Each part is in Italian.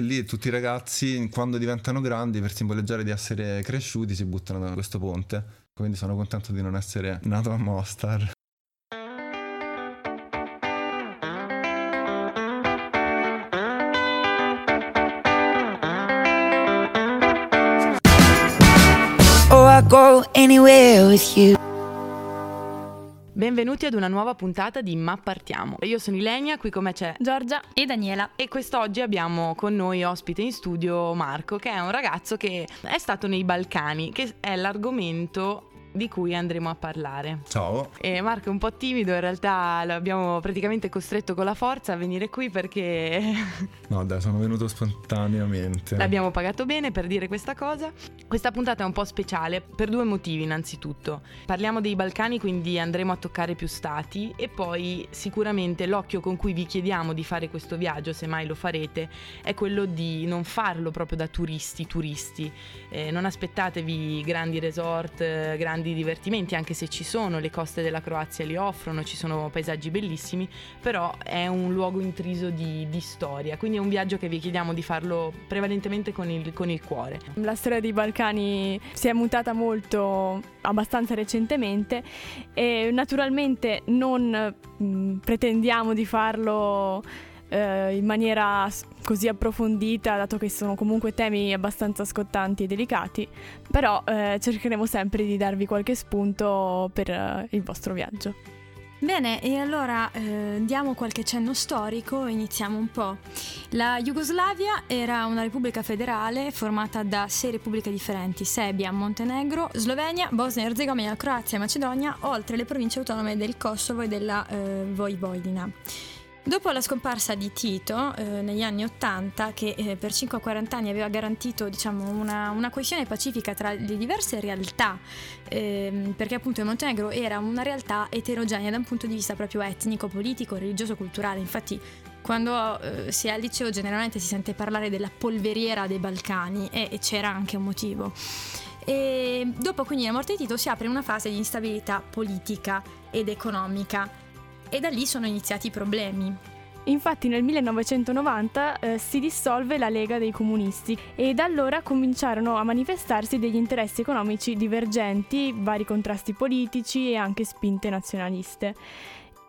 Lì tutti i ragazzi, quando diventano grandi, per simboleggiare di essere cresciuti, si buttano da questo ponte. Quindi sono contento di non essere nato a Mostar. Oh, I go anywhere with you. Benvenuti ad una nuova puntata di Ma Partiamo. Io sono Ilenia, qui con me c'è Giorgia e Daniela. e quest'oggi abbiamo con noi ospite in studio Marco, che è un ragazzo che è stato nei Balcani, che è l'argomento di cui andremo a parlare. Ciao. E Marco è un po' timido, in realtà l'abbiamo praticamente costretto con la forza a venire qui perché No, dai, sono venuto spontaneamente. L'abbiamo pagato bene per dire questa cosa. Questa puntata è un po' speciale per due motivi innanzitutto. Parliamo dei Balcani, quindi andremo a toccare più stati e poi sicuramente l'occhio con cui vi chiediamo di fare questo viaggio, se mai lo farete, è quello di non farlo proprio da turisti, turisti. Eh, non aspettatevi grandi resort, eh, grandi divertimenti, anche se ci sono, le coste della Croazia li offrono, ci sono paesaggi bellissimi, però è un luogo intriso di, di storia, quindi è un viaggio che vi chiediamo di farlo prevalentemente con il, con il cuore. La storia dei Balcani si è mutata molto abbastanza recentemente e naturalmente non mh, pretendiamo di farlo eh, in maniera così approfondita, dato che sono comunque temi abbastanza scottanti e delicati, però eh, cercheremo sempre di darvi qualche spunto per eh, il vostro viaggio. Bene, e allora eh, diamo qualche cenno storico, iniziamo un po'. La Jugoslavia era una repubblica federale formata da sei repubbliche differenti, Serbia, Montenegro, Slovenia, Bosnia e Erzegovina, Croazia e Macedonia, oltre le province autonome del Kosovo e della eh, Vojvodina. Dopo la scomparsa di Tito eh, negli anni Ottanta, che eh, per 5-40 anni aveva garantito diciamo, una, una coesione pacifica tra le diverse realtà, ehm, perché appunto il Montenegro era una realtà eterogenea da un punto di vista proprio etnico, politico, religioso, culturale. Infatti quando eh, si è al liceo generalmente si sente parlare della polveriera dei Balcani e, e c'era anche un motivo. E dopo quindi la morte di Tito si apre una fase di instabilità politica ed economica e da lì sono iniziati i problemi. Infatti nel 1990 eh, si dissolve la Lega dei Comunisti e da allora cominciarono a manifestarsi degli interessi economici divergenti, vari contrasti politici e anche spinte nazionaliste.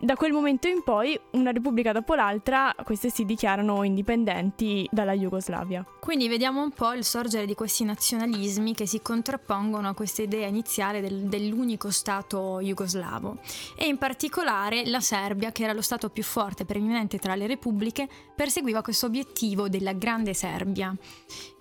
Da quel momento in poi, una repubblica dopo l'altra, queste si dichiarano indipendenti dalla Jugoslavia. Quindi vediamo un po' il sorgere di questi nazionalismi che si contrappongono a questa idea iniziale del- dell'unico Stato jugoslavo. E in particolare la Serbia, che era lo Stato più forte e preeminente tra le repubbliche, perseguiva questo obiettivo della Grande Serbia.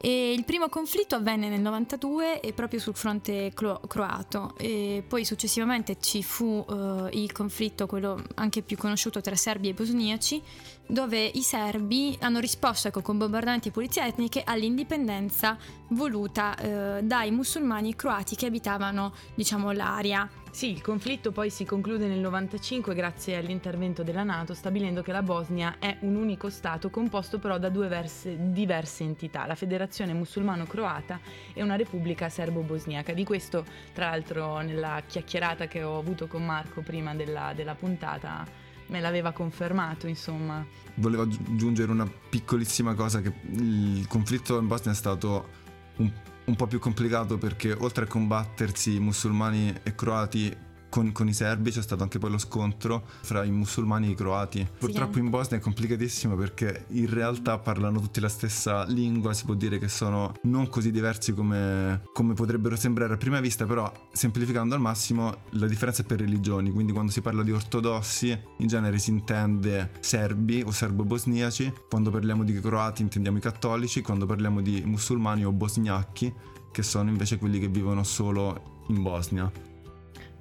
E il primo conflitto avvenne nel 92 e proprio sul fronte clo- croato. E poi successivamente ci fu eh, il conflitto, quello anche più conosciuto tra serbi e bosniaci, dove i serbi hanno risposto ecco, con bombardamenti e pulizie etniche all'indipendenza voluta eh, dai musulmani croati che abitavano diciamo, l'area. Sì, il conflitto poi si conclude nel 95 grazie all'intervento della Nato, stabilendo che la Bosnia è un unico Stato composto però da due verse- diverse entità, la Federazione Musulmano-Croata e una Repubblica Serbo-Bosniaca. Di questo, tra l'altro, nella chiacchierata che ho avuto con Marco prima della, della puntata, me l'aveva confermato, insomma. Volevo aggi- aggiungere una piccolissima cosa che il conflitto in Bosnia è stato un, un po' più complicato perché oltre a combattersi musulmani e croati con, con i serbi c'è stato anche poi lo scontro fra i musulmani e i croati. Purtroppo in Bosnia è complicatissimo perché in realtà parlano tutti la stessa lingua, si può dire che sono non così diversi come, come potrebbero sembrare a prima vista, però semplificando al massimo la differenza è per religioni, quindi quando si parla di ortodossi in genere si intende serbi o serbo-bosniaci, quando parliamo di croati intendiamo i cattolici, quando parliamo di musulmani o bosgnacchi che sono invece quelli che vivono solo in Bosnia.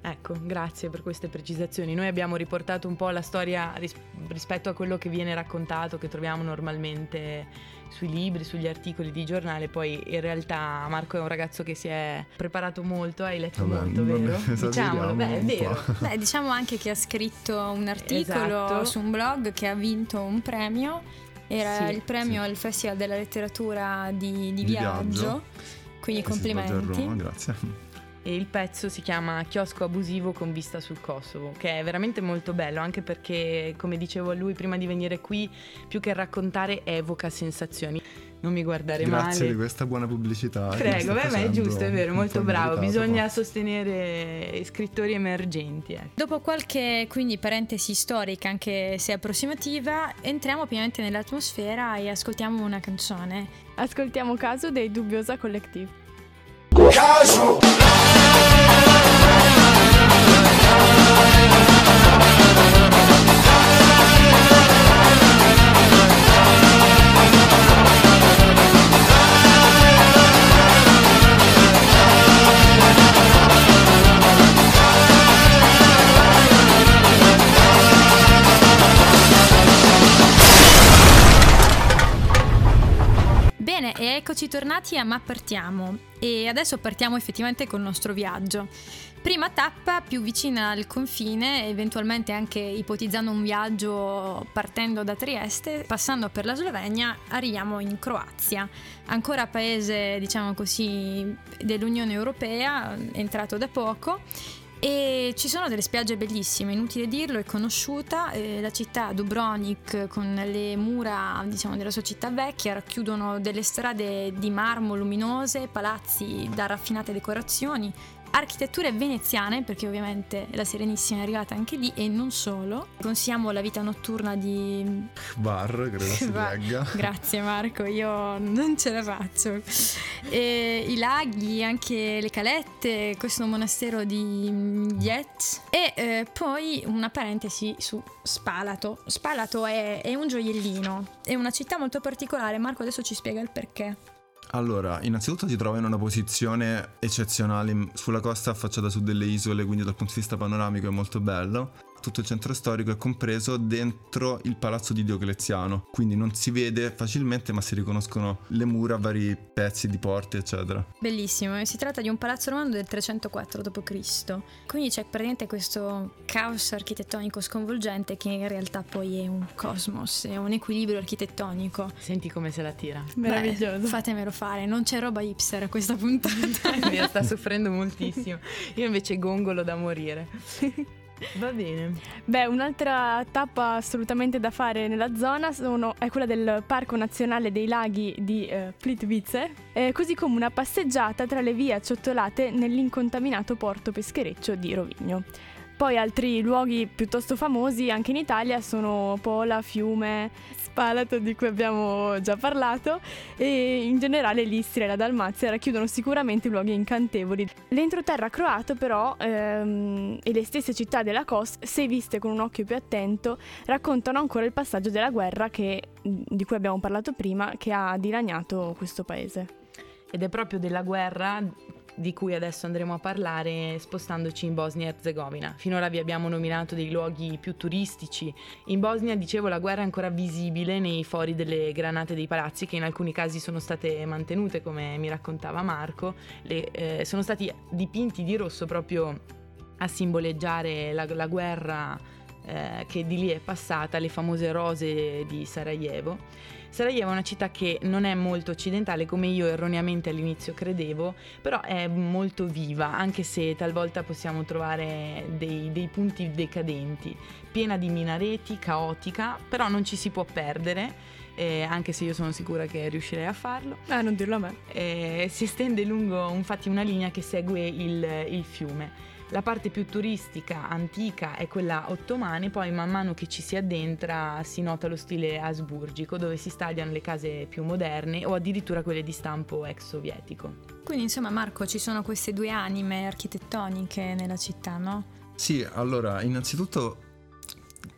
Ecco, grazie per queste precisazioni. Noi abbiamo riportato un po' la storia ris- rispetto a quello che viene raccontato, che troviamo normalmente sui libri, sugli articoli di giornale, poi in realtà Marco è un ragazzo che si è preparato molto, hai letto Vabbè, molto, non vero? Diciamolo, beh, è vero. Beh, diciamo anche che ha scritto un articolo Esatto. su un blog che ha vinto un premio. Era Sì, il premio sì. al Festival della Letteratura di, di Di viaggio. viaggio. Quindi a complimenti. Roma, grazie. E il pezzo si chiama Chiosco abusivo con vista sul Kosovo, che è veramente molto bello, anche perché, come dicevo a lui prima di venire qui, più che raccontare evoca sensazioni. Non mi guardare Grazie male. Grazie di questa buona pubblicità. Prego, beh, ma è giusto, è vero, molto bravo. Bisogna sostenere scrittori emergenti. Eh. Dopo qualche quindi parentesi storica, anche se approssimativa, entriamo pienamente nell'atmosfera e ascoltiamo una canzone. Ascoltiamo Caso dei Dubbiosa Collective. Caso! Eccoci tornati a Ma partiamo. E adesso partiamo effettivamente col nostro viaggio. Prima tappa più vicina al confine, eventualmente anche ipotizzando un viaggio partendo da Trieste, passando per la Slovenia, arriviamo in Croazia, ancora paese, diciamo così, dell'Unione Europea, entrato da poco e ci sono delle spiagge bellissime, inutile dirlo, è conosciuta. Eh, la città Dubrovnik con le mura diciamo, della sua città vecchia racchiudono delle strade di marmo luminose, palazzi da raffinate decorazioni architetture veneziane, perché ovviamente la Serenissima è arrivata anche lì e non solo. Consigliamo la vita notturna di Bar, credo si legga. Grazie Marco, io non ce la faccio. E I laghi, anche le calette, questo monastero di Yet e eh, poi una parentesi su Spalato. Spalato è, è un gioiellino, è una città molto particolare. Marco adesso ci spiega il perché. Allora, innanzitutto si trova in una posizione eccezionale sulla costa affacciata su delle isole, quindi dal punto di vista panoramico è molto bello. Tutto il centro storico è compreso dentro il palazzo di Diocleziano, quindi non si vede facilmente ma si riconoscono le mura, vari pezzi di porte, eccetera. Bellissimo, si tratta di un palazzo romano del 304 d.C. Quindi c'è praticamente questo caos architettonico sconvolgente che in realtà poi è un cosmos, è un equilibrio architettonico. Senti come se la tira. Meraviglioso. Beh, fatemelo fare, non c'è roba hipster a questa puntata. Mi sta soffrendo moltissimo. Io invece gongolo da morire. Va bene. Beh, un'altra tappa assolutamente da fare nella zona sono, è quella del Parco Nazionale dei Laghi di eh, Plitvice, eh, così come una passeggiata tra le vie acciottolate nell'incontaminato porto peschereccio di Rovigno. Poi altri luoghi piuttosto famosi anche in Italia sono Pola, Fiume, Spalato di cui abbiamo già parlato e in generale l'Istria e la Dalmazia racchiudono sicuramente luoghi incantevoli. L'entroterra croato però ehm, e le stesse città della costa, se viste con un occhio più attento, raccontano ancora il passaggio della guerra che, di cui abbiamo parlato prima che ha dilaniato questo paese. Ed è proprio della guerra di cui adesso andremo a parlare spostandoci in Bosnia e Herzegovina. Finora vi abbiamo nominato dei luoghi più turistici. In Bosnia, dicevo, la guerra è ancora visibile nei fori delle granate dei palazzi che in alcuni casi sono state mantenute, come mi raccontava Marco. Le, eh, sono stati dipinti di rosso proprio a simboleggiare la, la guerra eh, che di lì è passata, le famose rose di Sarajevo. Sarajevo è una città che non è molto occidentale come io erroneamente all'inizio credevo, però è molto viva, anche se talvolta possiamo trovare dei, dei punti decadenti, piena di minareti, caotica, però non ci si può perdere. Eh, anche se io sono sicura che riuscirei a farlo. Ah, non dirlo a me. Eh, si estende lungo infatti una linea che segue il, il fiume. La parte più turistica, antica, è quella ottomana, poi man mano che ci si addentra si nota lo stile asburgico, dove si stagliano le case più moderne o addirittura quelle di stampo ex sovietico. Quindi insomma Marco ci sono queste due anime architettoniche nella città, no? Sì, allora, innanzitutto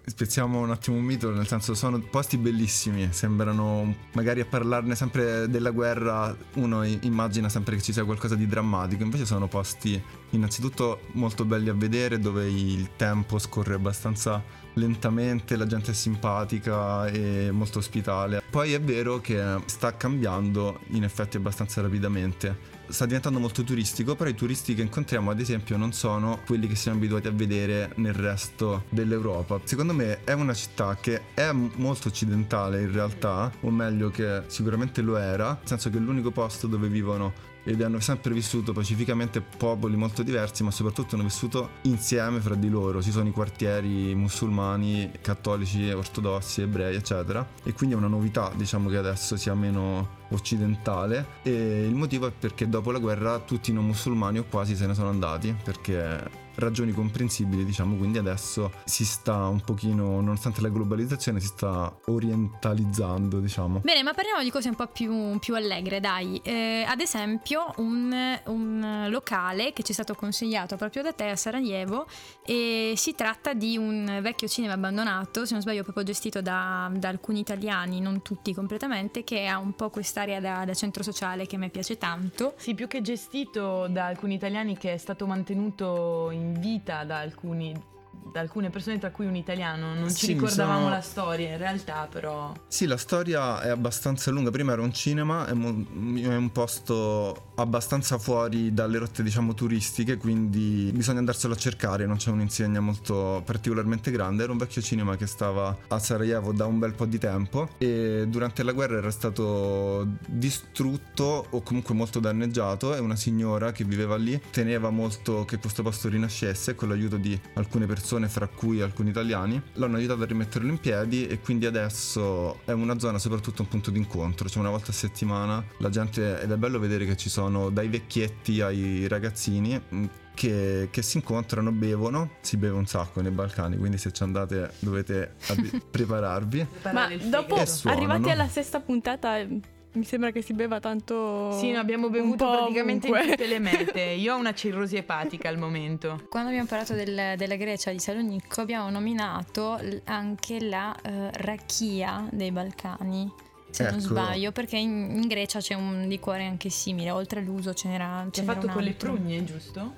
spezziamo un attimo un mito, nel senso sono posti bellissimi, sembrano magari a parlarne sempre della guerra, uno immagina sempre che ci sia qualcosa di drammatico, invece sono posti innanzitutto molto belli a vedere dove il tempo scorre abbastanza lentamente, la gente è simpatica e molto ospitale. Poi è vero che sta cambiando in effetti abbastanza rapidamente. Sta diventando molto turistico, però i turisti che incontriamo ad esempio non sono quelli che siamo abituati a vedere nel resto dell'Europa. Secondo me è una città che è molto occidentale in realtà, o meglio che sicuramente lo era, nel senso che è l'unico posto dove vivono ed hanno sempre vissuto pacificamente popoli molto diversi, ma soprattutto hanno vissuto insieme fra di loro. Ci sono i quartieri musulmani, cattolici, ortodossi, ebrei, eccetera. E quindi è una novità, diciamo che adesso sia meno occidentale e il motivo è perché dopo la guerra tutti i non musulmani o quasi se ne sono andati perché ragioni comprensibili, diciamo, quindi adesso si sta un pochino, nonostante la globalizzazione, si sta orientalizzando, diciamo. Bene, ma parliamo di cose un po' più, più allegre, dai. Eh, ad esempio, un, un, locale che ci è stato consigliato proprio da te a Sarajevo e si tratta di un vecchio cinema abbandonato, se non sbaglio proprio gestito da, da alcuni italiani, non tutti completamente, che ha un po' quest'area da, da centro sociale che a me piace tanto. Sì, più che gestito da alcuni italiani che è stato mantenuto in vita da alcuni da alcune persone, tra cui un italiano. Non ci Sì, ricordavamo sono- la storia, in realtà, però. Sì, la storia è abbastanza lunga. Prima era un cinema, è, mo- è un posto abbastanza fuori dalle rotte, diciamo, turistiche, quindi bisogna andarselo a cercare, non c'è un'insegna molto particolarmente grande. Era un vecchio cinema che stava a Sarajevo da un bel po' di tempo e durante la guerra era stato distrutto o comunque molto danneggiato e una signora che viveva lì teneva molto che questo posto rinascesse con l'aiuto di alcune persone, fra cui alcuni italiani, l'hanno aiutato a rimetterlo in piedi e quindi adesso è una zona soprattutto un punto d'incontro, cioè una volta a settimana la gente ed è bello vedere che ci sono dai vecchietti ai ragazzini mh, che, che si incontrano, bevono, si beve un sacco nei Balcani, quindi se ci andate dovete abbi- prepararvi. Ma dopo, suonano. arrivati alla sesta puntata, eh, mi sembra che si beva tanto. Sì, no, abbiamo bevuto praticamente ovunque. tutte le mete. Io ho una cirrosi epatica al momento. Quando abbiamo parlato del- della Grecia di Salonicco abbiamo nominato anche la eh, rachia dei Balcani. Se non Ecco. sbaglio, perché in, in Grecia c'è un liquore anche simile, oltre all'uso ce n'era, Ci ha fatto con le prugne, giusto?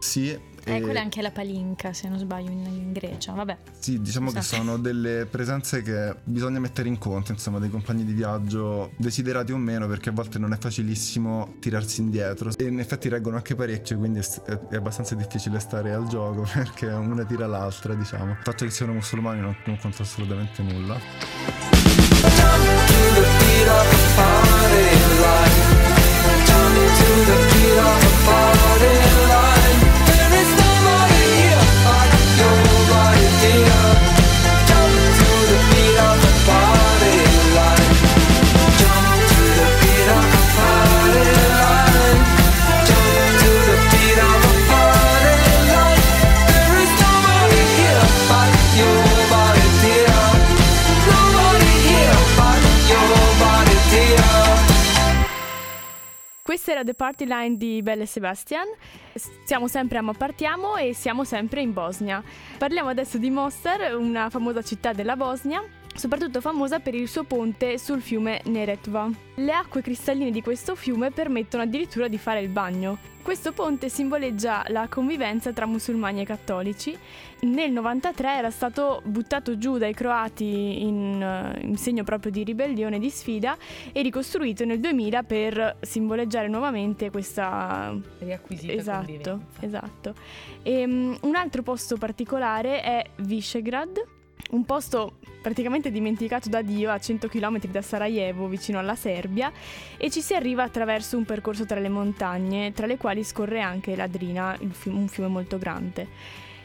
Sì, Eh, e- quella è anche la palinca, se non sbaglio, in, in Grecia. Vabbè. Sì, diciamo che Sì. sono delle presenze che bisogna mettere in conto, insomma, dei compagni di viaggio, desiderati o meno, perché a volte non è facilissimo tirarsi indietro. E in effetti reggono anche parecchio, quindi è, è- è abbastanza difficile stare al gioco, perché una tira l'altra, diciamo. Il fatto che siano musulmani non, non conta assolutamente nulla. the feet of the party Questa era The Party Line di Belle Sebastian. Siamo sempre a Mapartiamo e siamo sempre in Bosnia. Parliamo adesso di Mostar, una famosa città della Bosnia, soprattutto famosa per il suo ponte sul fiume Neretva. Le acque cristalline di questo fiume permettono addirittura di fare il bagno. Questo ponte simboleggia la convivenza tra musulmani e cattolici. Nel 93 era stato buttato giù dai croati in, eh, in segno proprio di ribellione e di sfida e ricostruito nel 2000 per simboleggiare nuovamente questa Riacquisita esatto, convivenza. esatto. Ehm, un altro posto particolare è Visegrad, un posto praticamente dimenticato da Dio a 100 km da Sarajevo, vicino alla Serbia, e ci si arriva attraverso un percorso tra le montagne, tra le quali scorre anche l'Adrina, il fiume- un fiume molto grande.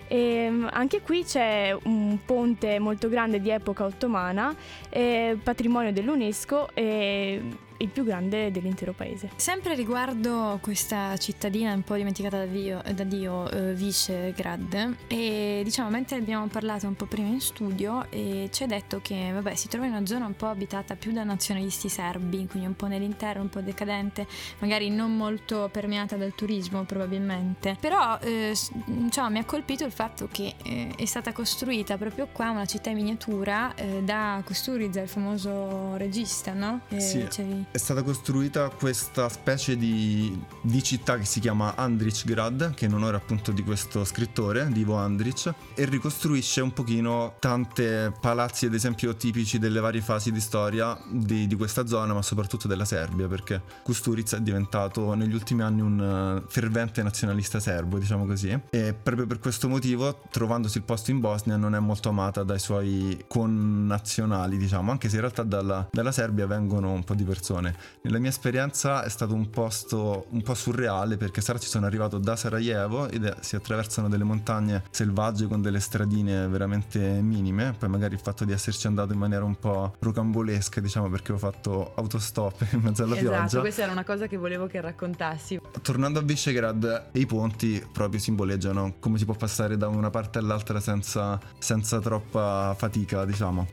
Ehm, anche qui c'è un ponte molto grande di epoca ottomana, eh, patrimonio dell'UNESCO e il più grande dell'intero paese. Sempre riguardo questa cittadina un po' dimenticata da Dio, da Dio eh, Visegrad, e diciamo mentre abbiamo parlato un po' prima in studio, e ci ha detto che vabbè, si trova in una zona un po' abitata più da nazionalisti serbi, quindi un po' nell'interno, un po' decadente, magari non molto permeata dal turismo probabilmente. Però eh, diciamo, mi ha colpito il fatto che eh, è stata costruita proprio qua una città in miniatura eh, da Kusturica, il famoso regista, no? Eh, Sì. c'avevi- È stata costruita questa specie di, di città che si chiama Andrichgrad, che in onore appunto di questo scrittore, di Ivo Andrich, e ricostruisce un pochino tante palazzi ad esempio tipici delle varie fasi di storia di, di questa zona, ma soprattutto della Serbia, perché Kusturica è diventato negli ultimi anni un eh, fervente nazionalista serbo, diciamo così, e proprio per questo motivo, trovandosi il posto in Bosnia, non è molto amata dai suoi connazionali, diciamo, anche se in realtà dalla, dalla Serbia vengono un po' di persone stagione. Nella mia esperienza è stato un posto un po' surreale perché sarà ci sono arrivato da Sarajevo ed è, si attraversano delle montagne selvagge con delle stradine veramente minime, poi magari il fatto di esserci andato in maniera un po' rocambolesca, diciamo perché ho fatto autostop in mezzo alla esatto, pioggia. questa era una cosa che volevo che raccontassi. Tornando a Visegrad, i ponti proprio simboleggiano come si può passare da una parte all'altra senza, senza troppa fatica, diciamo.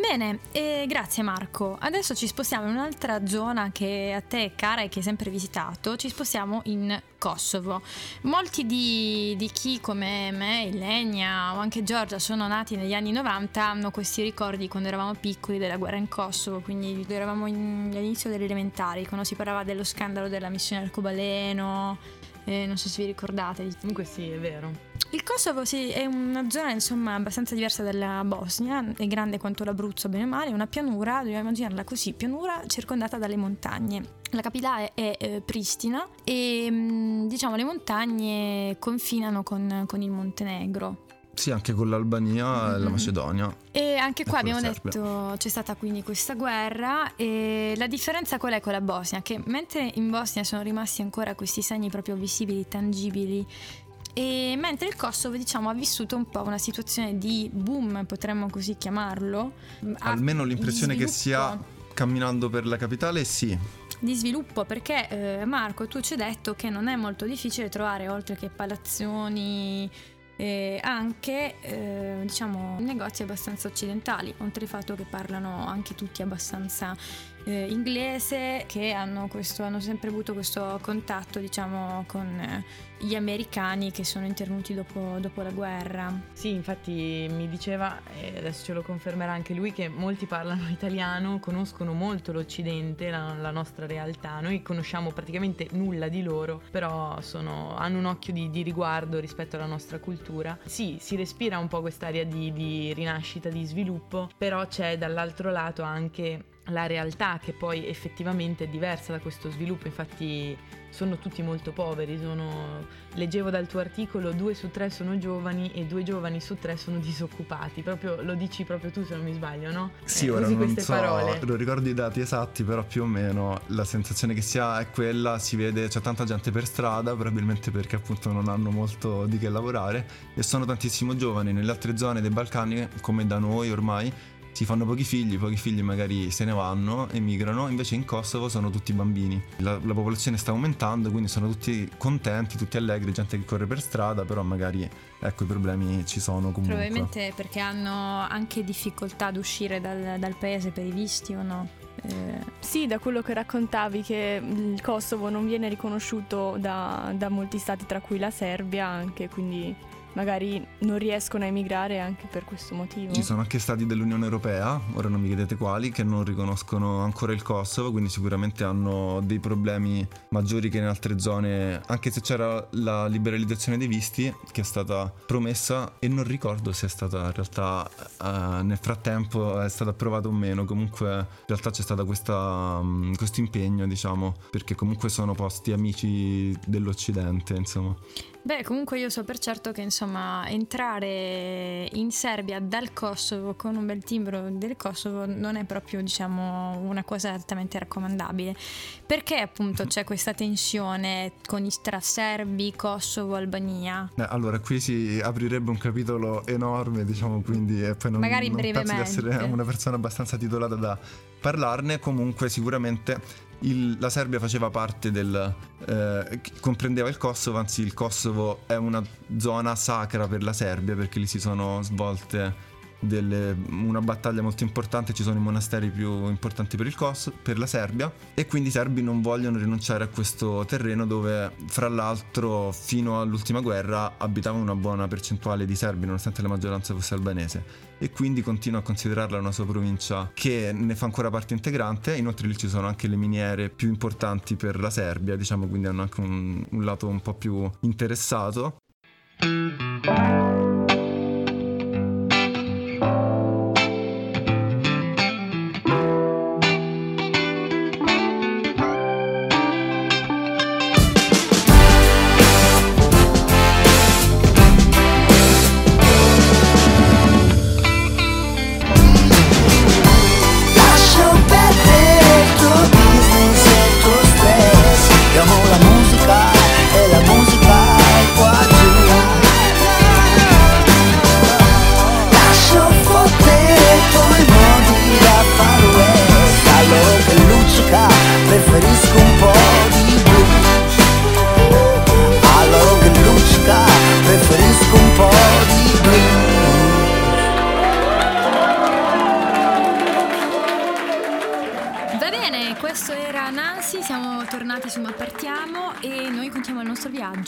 Bene, e grazie Marco. Adesso ci spostiamo in un'altra zona che a te è cara e che hai sempre visitato. Ci spostiamo in Kosovo. Molti di, di chi come me, Ilenia o anche Giorgia sono nati negli anni 90 hanno questi ricordi quando eravamo piccoli della guerra in Kosovo, quindi eravamo in, all'inizio delle elementari, quando si parlava dello scandalo della missione arcobaleno. Eh, non so se vi ricordate. Comunque sì, è vero. Il Kosovo sì, è una zona insomma abbastanza diversa dalla Bosnia, è grande quanto l'Abruzzo, bene o male, è una pianura, dobbiamo immaginarla così, pianura circondata dalle montagne. La capitale è eh, Pristina e mm, diciamo le montagne confinano con, con il Montenegro. Sì, anche con l'Albania mm-hmm. e la Macedonia. E anche qua E abbiamo detto c'è stata quindi questa guerra e la differenza qual è con la Bosnia? Che mentre in Bosnia sono rimasti ancora questi segni proprio visibili, tangibili, e mentre il Kosovo diciamo ha vissuto un po' una situazione di boom, potremmo così chiamarlo. Almeno l'impressione che sia camminando per la capitale, sì. di sviluppo perché eh, Marco tu ci hai detto che non è molto difficile trovare oltre che palazzoni eh, anche eh, diciamo negozi abbastanza occidentali oltre al fatto che parlano anche tutti abbastanza eh, inglese che hanno, questo, hanno sempre avuto questo contatto diciamo con eh, gli americani che sono intervenuti dopo, dopo la guerra Sì, infatti mi diceva, e adesso ce lo confermerà anche lui, che molti parlano italiano, conoscono molto l'Occidente, la, la nostra realtà. Noi conosciamo praticamente nulla di loro, però sono- hanno un occhio di, di riguardo rispetto alla nostra cultura. Sì, si respira un po' quest'area di, di rinascita, di sviluppo, però c'è dall'altro lato anche la realtà che poi effettivamente è diversa da questo sviluppo, infatti sono tutti molto poveri, sono- leggevo dal tuo articolo due su tre sono giovani e due giovani su tre sono disoccupati, proprio, lo dici proprio tu se non mi sbaglio, no? Sì, Eh, ora non so, parole. non ricordo i dati esatti, però più o meno la sensazione che si ha è quella, si vede, c'è tanta gente per strada, probabilmente perché appunto non hanno molto di che lavorare e sono tantissimo giovani nelle altre zone dei Balcani, come da noi ormai, si fanno pochi figli, pochi figli magari se ne vanno, emigrano, invece in Kosovo sono tutti bambini. La, la popolazione sta aumentando, quindi sono tutti contenti, tutti allegri, gente che corre per strada, però magari ecco i problemi ci sono comunque. probabilmente perché hanno anche difficoltà ad uscire dal, dal paese per i visti o no Eh, Sì, da quello che raccontavi che il Kosovo non viene riconosciuto da, da molti stati, tra cui la Serbia anche, quindi magari non riescono a emigrare anche per questo motivo. Ci sono anche stati dell'Unione Europea, ora non mi chiedete quali, che non riconoscono ancora il Kosovo, quindi sicuramente hanno dei problemi maggiori che in altre zone, anche se c'era la liberalizzazione dei visti che è stata promessa e non ricordo se è stata in realtà eh, nel frattempo è stata approvata o meno, comunque in realtà c'è stato questo impegno, diciamo, perché comunque sono posti amici dell'Occidente, insomma. Beh, comunque io so per certo che insomma entrare in Serbia dal Kosovo con un bel timbro del Kosovo non è proprio diciamo una cosa altamente raccomandabile. Perché appunto c'è questa tensione con i tra Serbi, Kosovo, Albania? Eh, allora, qui si aprirebbe un capitolo enorme, diciamo, quindi e poi non, Magari non penso di essere una persona abbastanza titolata da parlarne. Comunque, sicuramente il- la Serbia faceva parte del. eh, comprendeva il Kosovo, anzi, il Kosovo è una zona sacra per la Serbia perché lì si sono svolte. Delle- una battaglia molto importante, ci sono i monasteri più importanti per il Kosovo, per la Serbia e quindi i serbi non vogliono rinunciare a questo terreno dove fra l'altro fino all'ultima guerra abitava una buona percentuale di serbi nonostante la maggioranza fosse albanese e quindi continua a considerarla una sua provincia che ne fa ancora parte integrante. Inoltre lì ci sono anche le miniere più importanti per la Serbia diciamo quindi hanno anche un, un lato un po' più interessato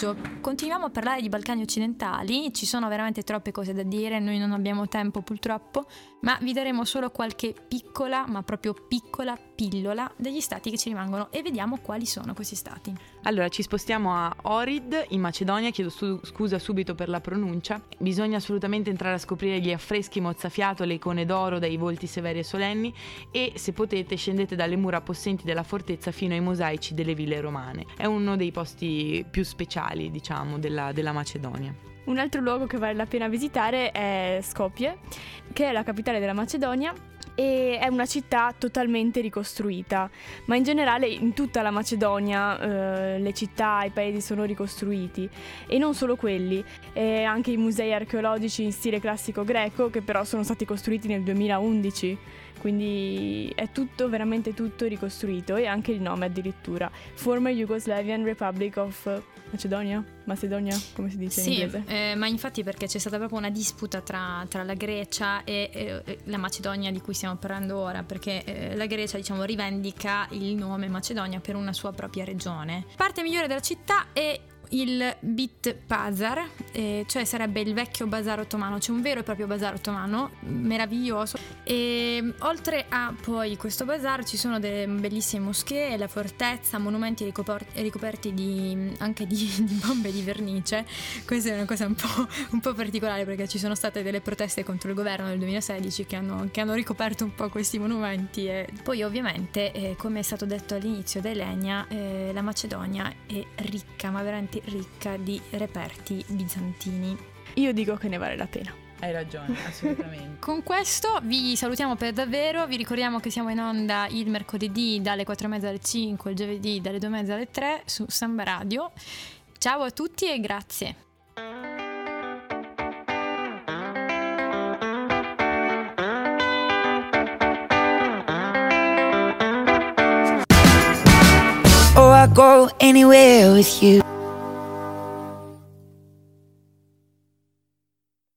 nostro viaggio. Continuiamo a parlare di Balcani occidentali, ci sono veramente troppe cose da dire, noi non abbiamo tempo purtroppo, ma vi daremo solo qualche piccola, ma proprio piccola pillola degli stati che ci rimangono e vediamo quali sono questi stati. Allora, ci spostiamo a Orid, in Macedonia, chiedo su- scusa subito per la pronuncia. Bisogna assolutamente entrare a scoprire gli affreschi mozzafiato, le icone d'oro dai volti severi e solenni e, se potete, scendete dalle mura possenti della fortezza fino ai mosaici delle ville romane. È uno dei posti più speciali, diciamo, della, della Macedonia. Un altro luogo che vale la pena visitare è Skopje, che è la capitale della Macedonia e è una città totalmente ricostruita, ma in generale in tutta la Macedonia eh, le città, i paesi sono ricostruiti. E non solo quelli, eh, anche i musei archeologici in stile classico greco che però sono stati costruiti nel 2011 quindi è tutto, veramente tutto ricostruito e anche il nome addirittura. Former Yugoslavian Republic of Macedonia? Macedonia, come si dice sì, in inglese? Eh, ma infatti perché c'è stata proprio una disputa tra, tra la Grecia e, e, la Macedonia di cui stiamo parlando ora, perché eh, la Grecia diciamo rivendica il nome Macedonia per una sua propria regione. Parte migliore della città è il Bit Bazar, eh, cioè sarebbe il vecchio bazar ottomano, c'è un vero e proprio bazar ottomano, meraviglioso. E oltre a poi questo bazar ci sono delle bellissime moschee, la fortezza, monumenti ricoperti, ricoperti di, anche di, di, bombe di vernice. Questa è una cosa un po', un po', particolare perché ci sono state delle proteste contro il governo nel 2016 che hanno, che hanno ricoperto un po' questi monumenti. E poi ovviamente, eh, come è stato detto all'inizio da Elenia, eh, la Macedonia è ricca, ma veramente ricca di reperti bizantini. Io dico che ne vale la pena. Hai ragione, assolutamente. Con questo vi salutiamo per davvero, vi ricordiamo che siamo in onda il mercoledì dalle 4.30 alle 5, il giovedì dalle 2.30 alle 3 su Samba Radio. Ciao a tutti e grazie. Oh, I go anywhere with you.